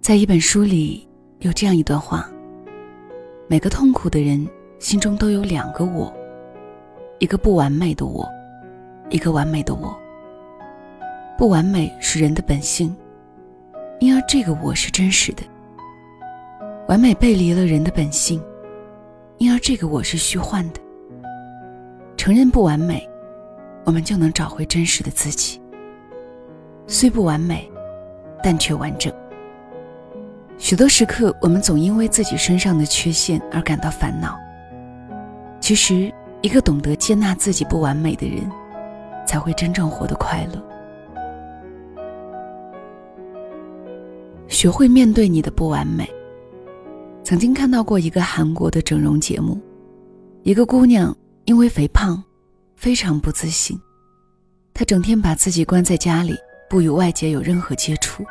在一本书里有这样一段话：每个痛苦的人心中都有两个我，一个不完美的我，一个完美的我。不完美是人的本性，因而这个我是真实的；完美背离了人的本性，因而这个我是虚幻的。承认不完美，我们就能找回真实的自己。虽不完美，但却完整。许多时刻，我们总因为自己身上的缺陷而感到烦恼。其实，一个懂得接纳自己不完美的人，才会真正活得快乐。学会面对你的不完美。曾经看到过一个韩国的整容节目，一个姑娘因为肥胖，非常不自信，她整天把自己关在家里，不与外界有任何接触。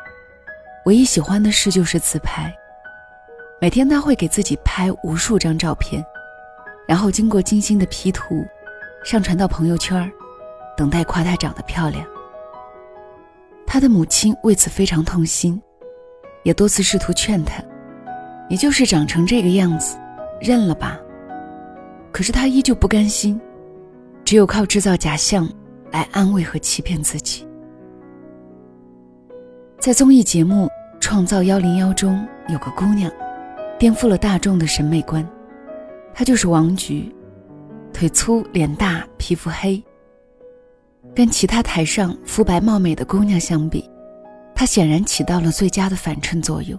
唯一喜欢的事就是自拍，每天他会给自己拍无数张照片，然后经过精心的 P 图，上传到朋友圈，等待夸她长得漂亮。他的母亲为此非常痛心，也多次试图劝他：“你就是长成这个样子，认了吧。”可是他依旧不甘心，只有靠制造假象来安慰和欺骗自己。在综艺节目《创造幺零幺》中，有个姑娘，颠覆了大众的审美观。她就是王菊，腿粗、脸大、皮肤黑。跟其他台上肤白貌美的姑娘相比，她显然起到了最佳的反衬作用。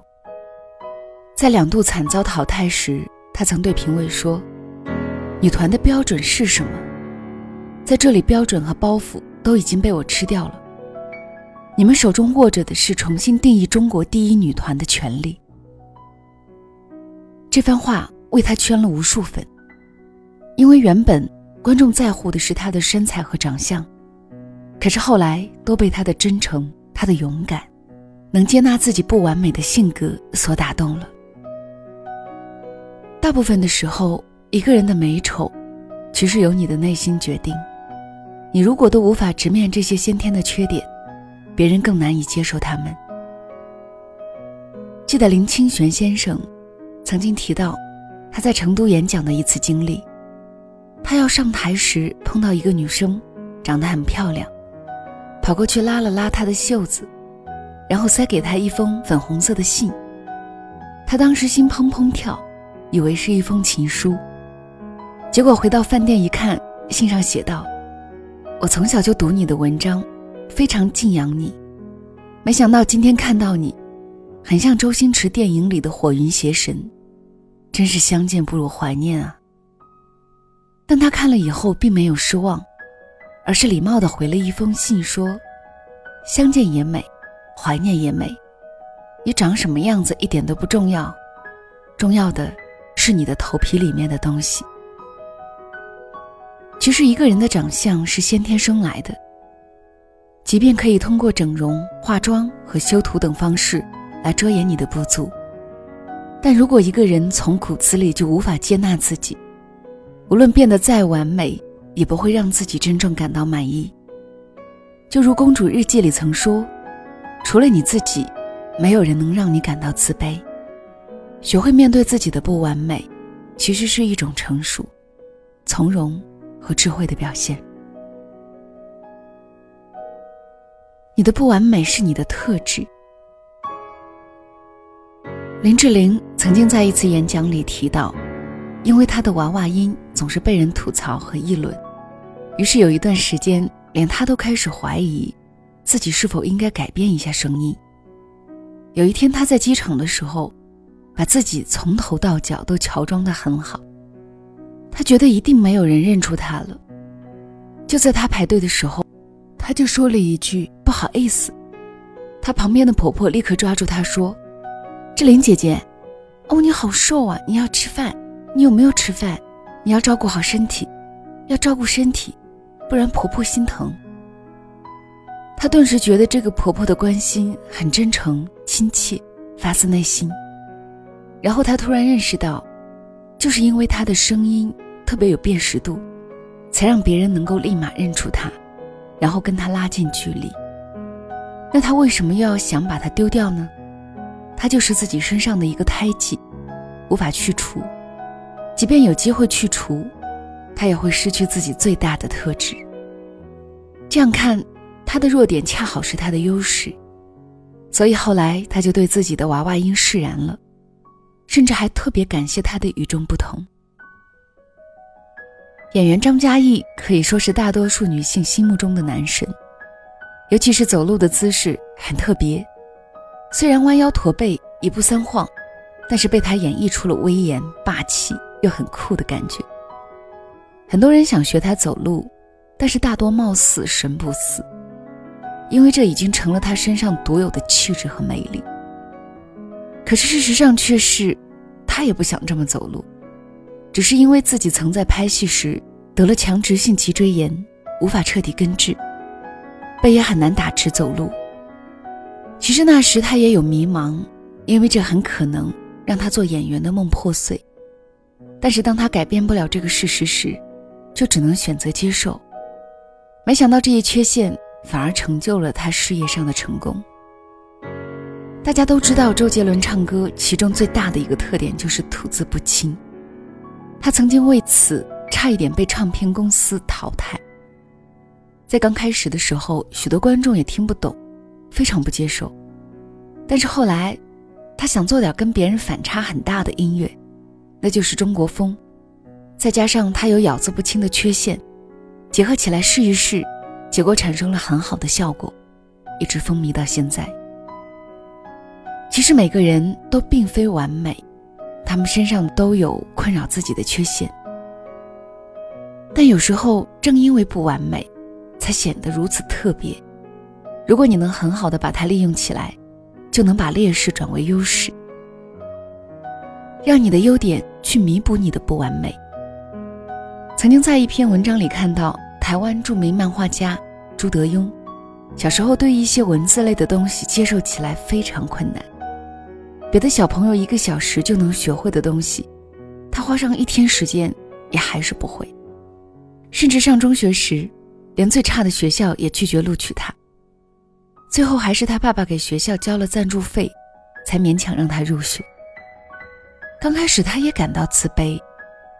在两度惨遭淘汰时，她曾对评委说：“女团的标准是什么？在这里，标准和包袱都已经被我吃掉了。”你们手中握着的是重新定义中国第一女团的权利。这番话为她圈了无数粉，因为原本观众在乎的是她的身材和长相，可是后来都被她的真诚、她的勇敢、能接纳自己不完美的性格所打动了。大部分的时候，一个人的美丑，其实由你的内心决定。你如果都无法直面这些先天的缺点，别人更难以接受他们。记得林清玄先生曾经提到他在成都演讲的一次经历。他要上台时碰到一个女生，长得很漂亮，跑过去拉了拉她的袖子，然后塞给她一封粉红色的信。他当时心砰砰跳，以为是一封情书。结果回到饭店一看，信上写道：“我从小就读你的文章。”非常敬仰你，没想到今天看到你，很像周星驰电影里的火云邪神，真是相见不如怀念啊。但他看了以后并没有失望，而是礼貌的回了一封信说：“相见也美，怀念也美，你长什么样子一点都不重要，重要的是你的头皮里面的东西。其实一个人的长相是先天生来的。”即便可以通过整容、化妆和修图等方式来遮掩你的不足，但如果一个人从骨子里就无法接纳自己，无论变得再完美，也不会让自己真正感到满意。就如《公主日记》里曾说：“除了你自己，没有人能让你感到自卑。”学会面对自己的不完美，其实是一种成熟、从容和智慧的表现。你的不完美是你的特质。林志玲曾经在一次演讲里提到，因为她的娃娃音总是被人吐槽和议论，于是有一段时间，连她都开始怀疑自己是否应该改变一下声音。有一天，她在机场的时候，把自己从头到脚都乔装的很好，她觉得一定没有人认出她了。就在她排队的时候。她就说了一句“不好意思”，她旁边的婆婆立刻抓住她说：“志玲姐姐，哦，你好瘦啊，你要吃饭，你有没有吃饭？你要照顾好身体，要照顾身体，不然婆婆心疼。”她顿时觉得这个婆婆的关心很真诚、亲切，发自内心。然后她突然认识到，就是因为她的声音特别有辨识度，才让别人能够立马认出她。然后跟他拉近距离，那他为什么又要想把它丢掉呢？他就是自己身上的一个胎记，无法去除。即便有机会去除，他也会失去自己最大的特质。这样看，他的弱点恰好是他的优势，所以后来他就对自己的娃娃音释然了，甚至还特别感谢他的与众不同。演员张嘉译可以说是大多数女性心目中的男神，尤其是走路的姿势很特别。虽然弯腰驼背一步三晃，但是被他演绎出了威严霸气又很酷的感觉。很多人想学他走路，但是大多貌似神不死，因为这已经成了他身上独有的气质和魅力。可是事实上却是，他也不想这么走路，只是因为自己曾在拍戏时得了强直性脊椎炎，无法彻底根治，背也很难打直走路。其实那时他也有迷茫，因为这很可能让他做演员的梦破碎。但是当他改变不了这个事实时，就只能选择接受。没想到这一缺陷反而成就了他事业上的成功。大家都知道，周杰伦唱歌其中最大的一个特点就是吐字不清，他曾经为此差一点被唱片公司淘汰。在刚开始的时候，许多观众也听不懂。非常不接受，但是后来，他想做点跟别人反差很大的音乐，那就是中国风，再加上他有咬字不清的缺陷，结合起来试一试，结果产生了很好的效果，一直风靡到现在。其实每个人都并非完美，他们身上都有困扰自己的缺陷，但有时候正因为不完美，才显得如此特别。如果你能很好的把它利用起来，就能把劣势转为优势，让你的优点去弥补你的不完美。曾经在一篇文章里看到，台湾著名漫画家朱德庸，小时候对一些文字类的东西接受起来非常困难，别的小朋友一个小时就能学会的东西，他花上一天时间也还是不会，甚至上中学时，连最差的学校也拒绝录取他。最后还是他爸爸给学校交了赞助费，才勉强让他入学。刚开始他也感到自卑，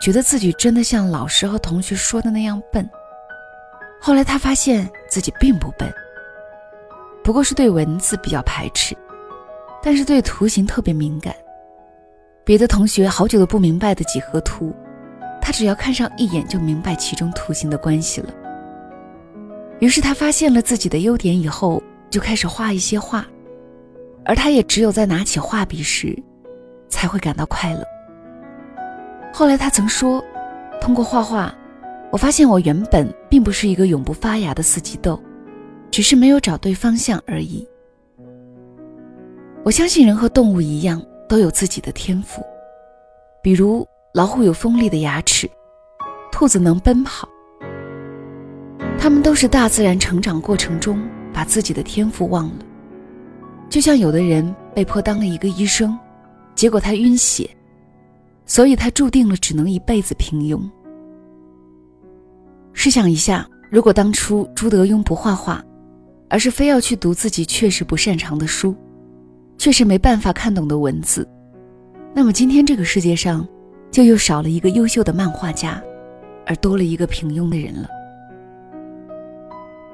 觉得自己真的像老师和同学说的那样笨。后来他发现自己并不笨，不过是对文字比较排斥，但是对图形特别敏感。别的同学好久都不明白的几何图，他只要看上一眼就明白其中图形的关系了。于是他发现了自己的优点以后。就开始画一些画，而他也只有在拿起画笔时，才会感到快乐。后来他曾说：“通过画画，我发现我原本并不是一个永不发芽的四季豆，只是没有找对方向而已。”我相信人和动物一样，都有自己的天赋，比如老虎有锋利的牙齿，兔子能奔跑，他们都是大自然成长过程中。把自己的天赋忘了，就像有的人被迫当了一个医生，结果他晕血，所以他注定了只能一辈子平庸。试想一下，如果当初朱德庸不画画，而是非要去读自己确实不擅长的书，却是没办法看懂的文字，那么今天这个世界上就又少了一个优秀的漫画家，而多了一个平庸的人了。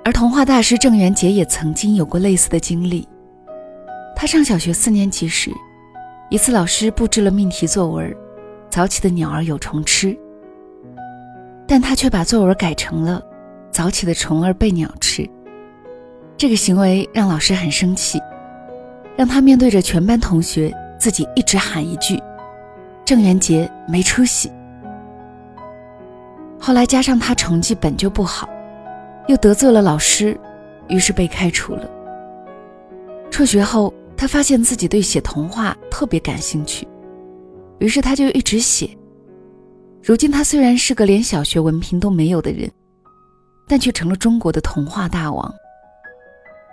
而童话大师郑渊洁也曾经有过类似的经历。他上小学四年级时，一次老师布置了命题作文：“早起的鸟儿有虫吃。”但他却把作文改成了：“早起的虫儿被鸟吃。”这个行为让老师很生气，让他面对着全班同学，自己一直喊一句：“郑渊洁没出息。”后来加上他成绩本就不好。又得罪了老师，于是被开除了。辍学后，他发现自己对写童话特别感兴趣，于是他就一直写。如今，他虽然是个连小学文凭都没有的人，但却成了中国的童话大王。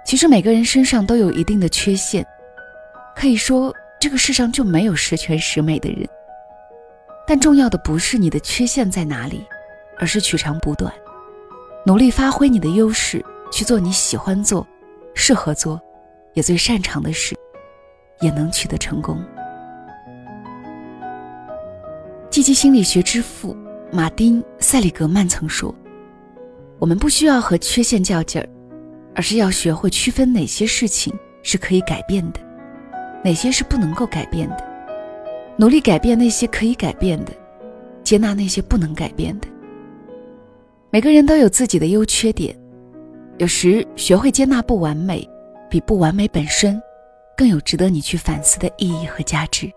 其实，每个人身上都有一定的缺陷，可以说这个世上就没有十全十美的人。但重要的不是你的缺陷在哪里，而是取长补短。努力发挥你的优势，去做你喜欢做、适合做、也最擅长的事，也能取得成功。积极心理学之父马丁·塞里格曼曾说：“我们不需要和缺陷较劲儿，而是要学会区分哪些事情是可以改变的，哪些是不能够改变的，努力改变那些可以改变的，接纳那些不能改变的。每个人都有自己的优缺点，有时学会接纳不完美，比不完美本身更有值得你去反思的意义和价值。”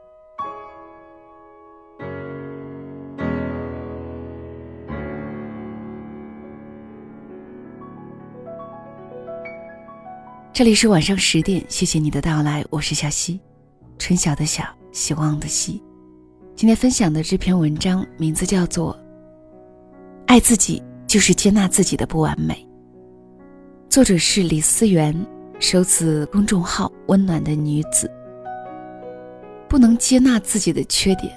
这里是晚上十点，谢谢你的到来，我是小溪，春晓的晓，希望的希。今天分享的这篇文章名字叫做《爱自己就是接纳自己的不完美》，作者是李思源，收自公众号“温暖的女子”。不能接纳自己的缺点，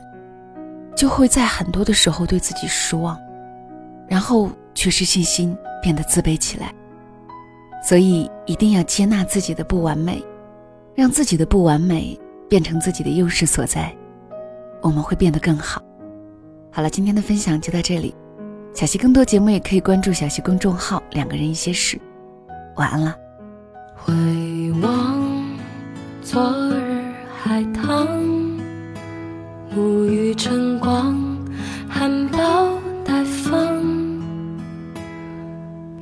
就会在很多的时候对自己失望，然后缺失信心，变得自卑起来。所以一定要接纳自己的不完美，让自己的不完美变成自己的优势所在，我们会变得更好。好了，今天的分享就到这里。小溪更多节目也可以关注小溪公众号“两个人一些事”。晚安了。回望昨日海棠，沐浴晨光，含苞待放，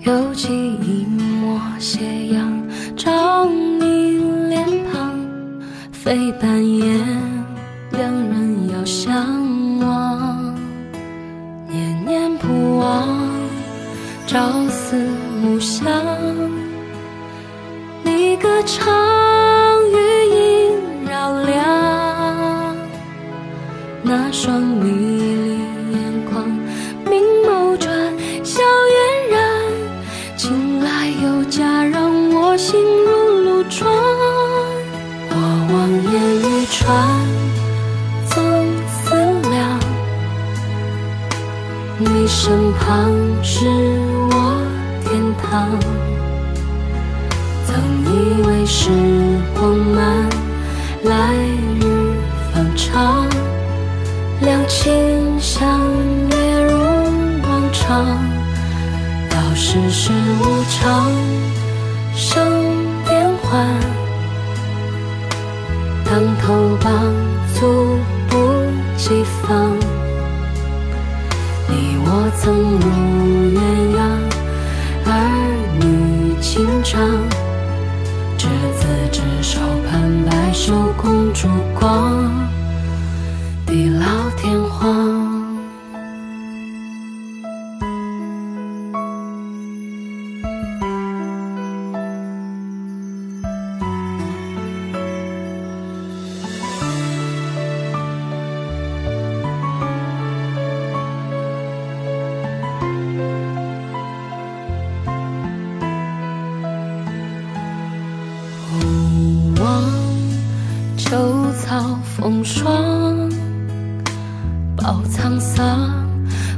有记忆。斜阳照你脸庞，非半夜两人遥相望，念念不忘，朝思暮想。你歌唱，余音绕梁，那双迷世事无常，生变幻。当头棒，猝不及防。你我曾如鸳鸯，儿女情长。执子之手，盼白首共烛光，秋草风霜，饱沧桑，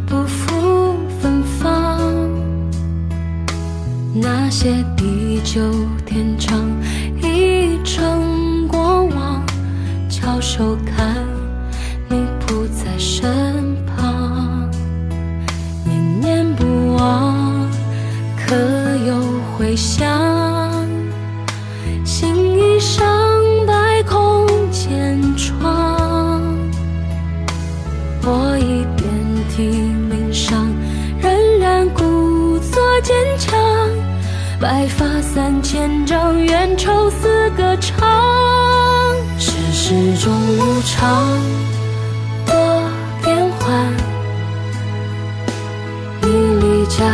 不负芬芳。那些地久天长，已成过往。翘首看白发三千丈，缘愁似个长。世事终无常，多变幻。你离家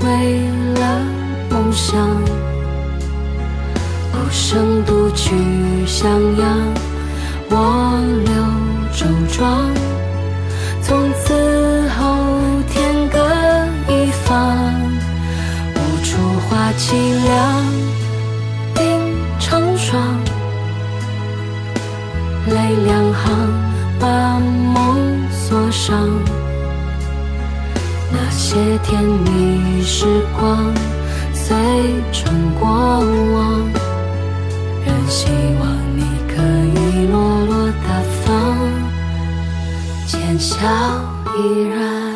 为了梦想，孤身独去襄阳，我留周庄。凄凉，冰成霜，泪两行，把梦锁上。那些甜蜜时光，随成过往。仍希望你可以落落大方，浅笑依然。